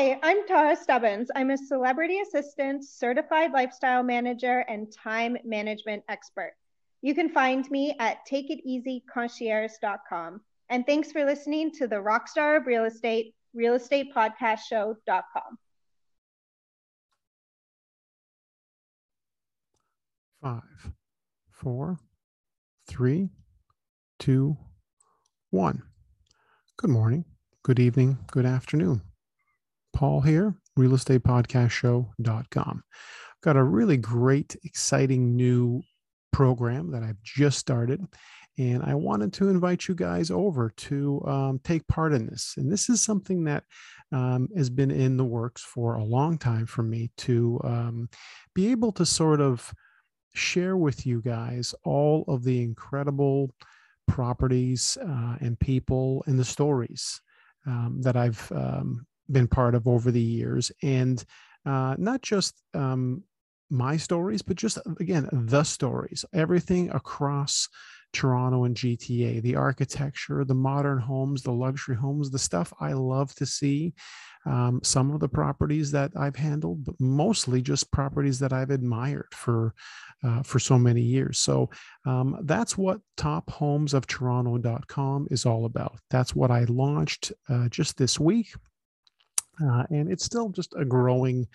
Hi, I'm Tara Stubbins. I'm a celebrity assistant, certified lifestyle manager, and time management expert. You can find me at takeiteasyconcierge.com. And thanks for listening to the Rockstar of Real Estate, Real Estate Podcast Show.com. Five, four, three, two, one. Good morning, good evening, good afternoon. Paul here, realestatePodcastShow.com. Got a really great, exciting new program that I've just started. And I wanted to invite you guys over to um, take part in this. And this is something that um, has been in the works for a long time for me to um, be able to sort of share with you guys all of the incredible properties uh, and people and the stories um, that I've um, been part of over the years. And uh, not just um, my stories, but just again, the stories, everything across Toronto and GTA, the architecture, the modern homes, the luxury homes, the stuff I love to see. Um, some of the properties that I've handled, but mostly just properties that I've admired for uh, for so many years. So um, that's what tophomesoftoronto.com is all about. That's what I launched uh, just this week. Uh, and it's still just a growing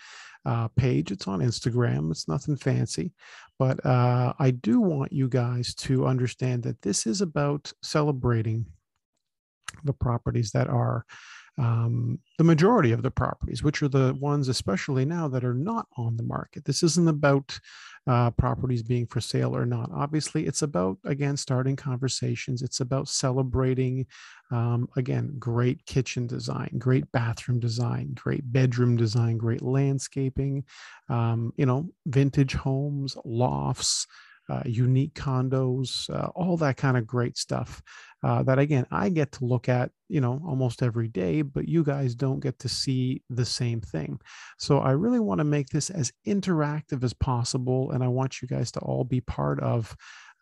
uh, page. It's on Instagram. It's nothing fancy, but uh, I do want you guys to understand that this is about celebrating the properties that are um, the majority of the properties, which are the ones, especially now, that are not on the market. This isn't about uh, properties being for sale or not. Obviously, it's about, again, starting conversations. It's about celebrating, um, again, great kitchen design, great bathroom design, great bedroom design, great landscaping, um, you know, vintage homes, lofts uh, unique condos, uh, all that kind of great stuff. Uh, that again, I get to look at, you know, almost every day, but you guys don't get to see the same thing. So I really want to make this as interactive as possible, and I want you guys to all be part of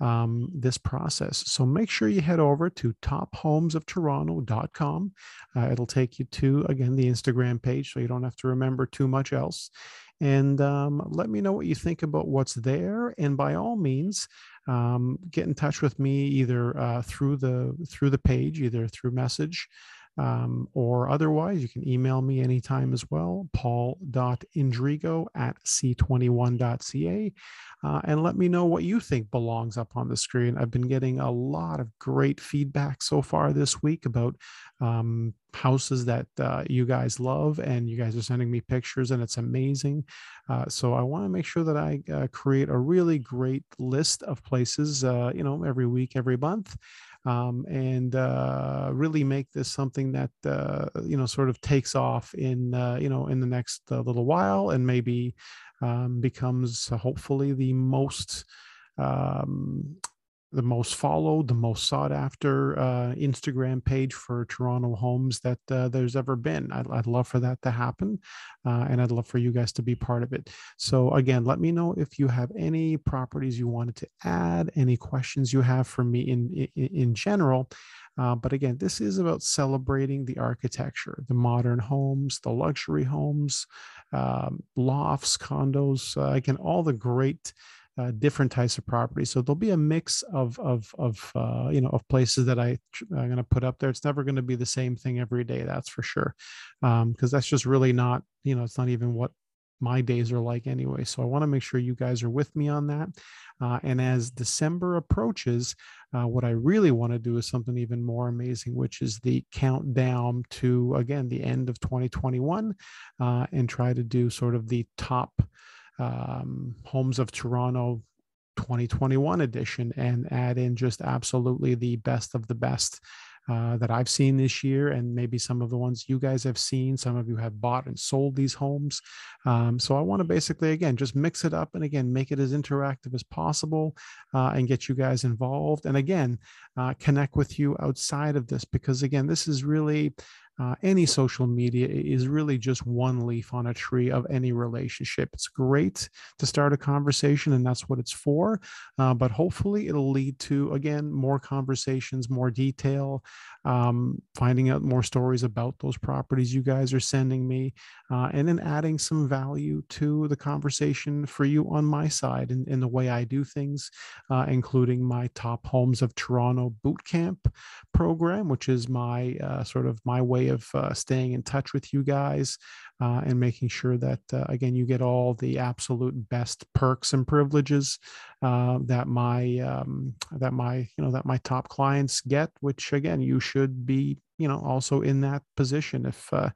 um, this process. So make sure you head over to tophomesoftoronto.com. Uh, it'll take you to, again, the Instagram page, so you don't have to remember too much else and um, let me know what you think about what's there. And by all means, um, get in touch with me either uh, through the through the page, either through message um, or otherwise, you can email me anytime as well, paul.indrigo at c21.ca, uh, and let me know what you think belongs up on the screen. I've been getting a lot of great feedback so far this week about um, houses that uh, you guys love, and you guys are sending me pictures, and it's amazing. Uh, so I want to make sure that I uh, create a really great list of places, uh, you know, every week, every month um, and uh, really make this something that uh, you know sort of takes off in you know in the next little while and maybe um, becomes hopefully the most um, the most followed, the most sought after uh, Instagram page for Toronto homes that uh, there's ever been. I'd, I'd, love for that to happen. Uh, and I'd love for you guys to be part of it. So, again, let me know if you have any properties you wanted to add, any questions you have for me in, in, in general. Uh, but again, this is about celebrating the architecture, the modern homes, the luxury homes, um, lofts, condos, uh, again, all the great uh, different types of properties. So there'll be a mix of of of uh, you know of places that I I'm going to put up there. It's never going to be the same thing every day, that's for sure, because um, that's just really not you know it's not even what my days are like anyway. So I want to make sure you guys are with me on that. Uh, and as December approaches, uh, what I really want to do is something even more amazing, which is the countdown to again the end of 2021, uh, and try to do sort of the top um, Homes of Toronto 2021 edition and add in just absolutely the best of the best uh, that I've seen this year, and maybe some of the ones you guys have seen. Some of you have bought and sold these homes. Um, so I want to basically, again, just mix it up and again, make it as interactive as possible uh, and get you guys involved. And again, uh, connect with you outside of this because, again, this is really uh, any social media is really just one leaf on a tree of any relationship. It's great to start a conversation, and that's what it's for. Uh, but hopefully, it'll lead to, again, more conversations, more detail, um, finding out more stories about those properties you guys are sending me, uh, and then adding some value to the conversation for you on my side in, in the way I do things, uh, including my Top Homes of Toronto boot camp program, which is my uh, sort of my way of uh, staying in touch with you guys uh, and making sure that uh, again you get all the absolute best perks and privileges uh, that my um, that my you know that my top clients get which again you should be you know also in that position if uh,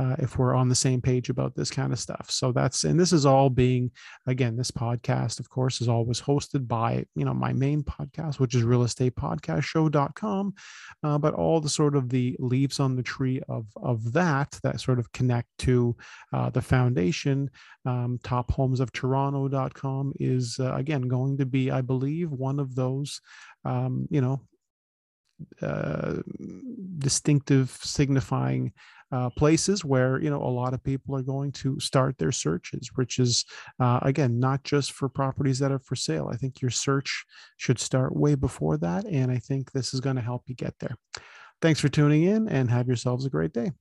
uh, if we're on the same page about this kind of stuff. So that's and this is all being again this podcast of course is always hosted by you know my main podcast which is real estate podcast show.com uh, but all the sort of the leaves on the tree of of that that sort of connect uh, the foundation um, tophomesoftoronto.com is uh, again going to be i believe one of those um, you know uh, distinctive signifying uh, places where you know a lot of people are going to start their searches which is uh, again not just for properties that are for sale. I think your search should start way before that and i think this is going to help you get there. Thanks for tuning in and have yourselves a great day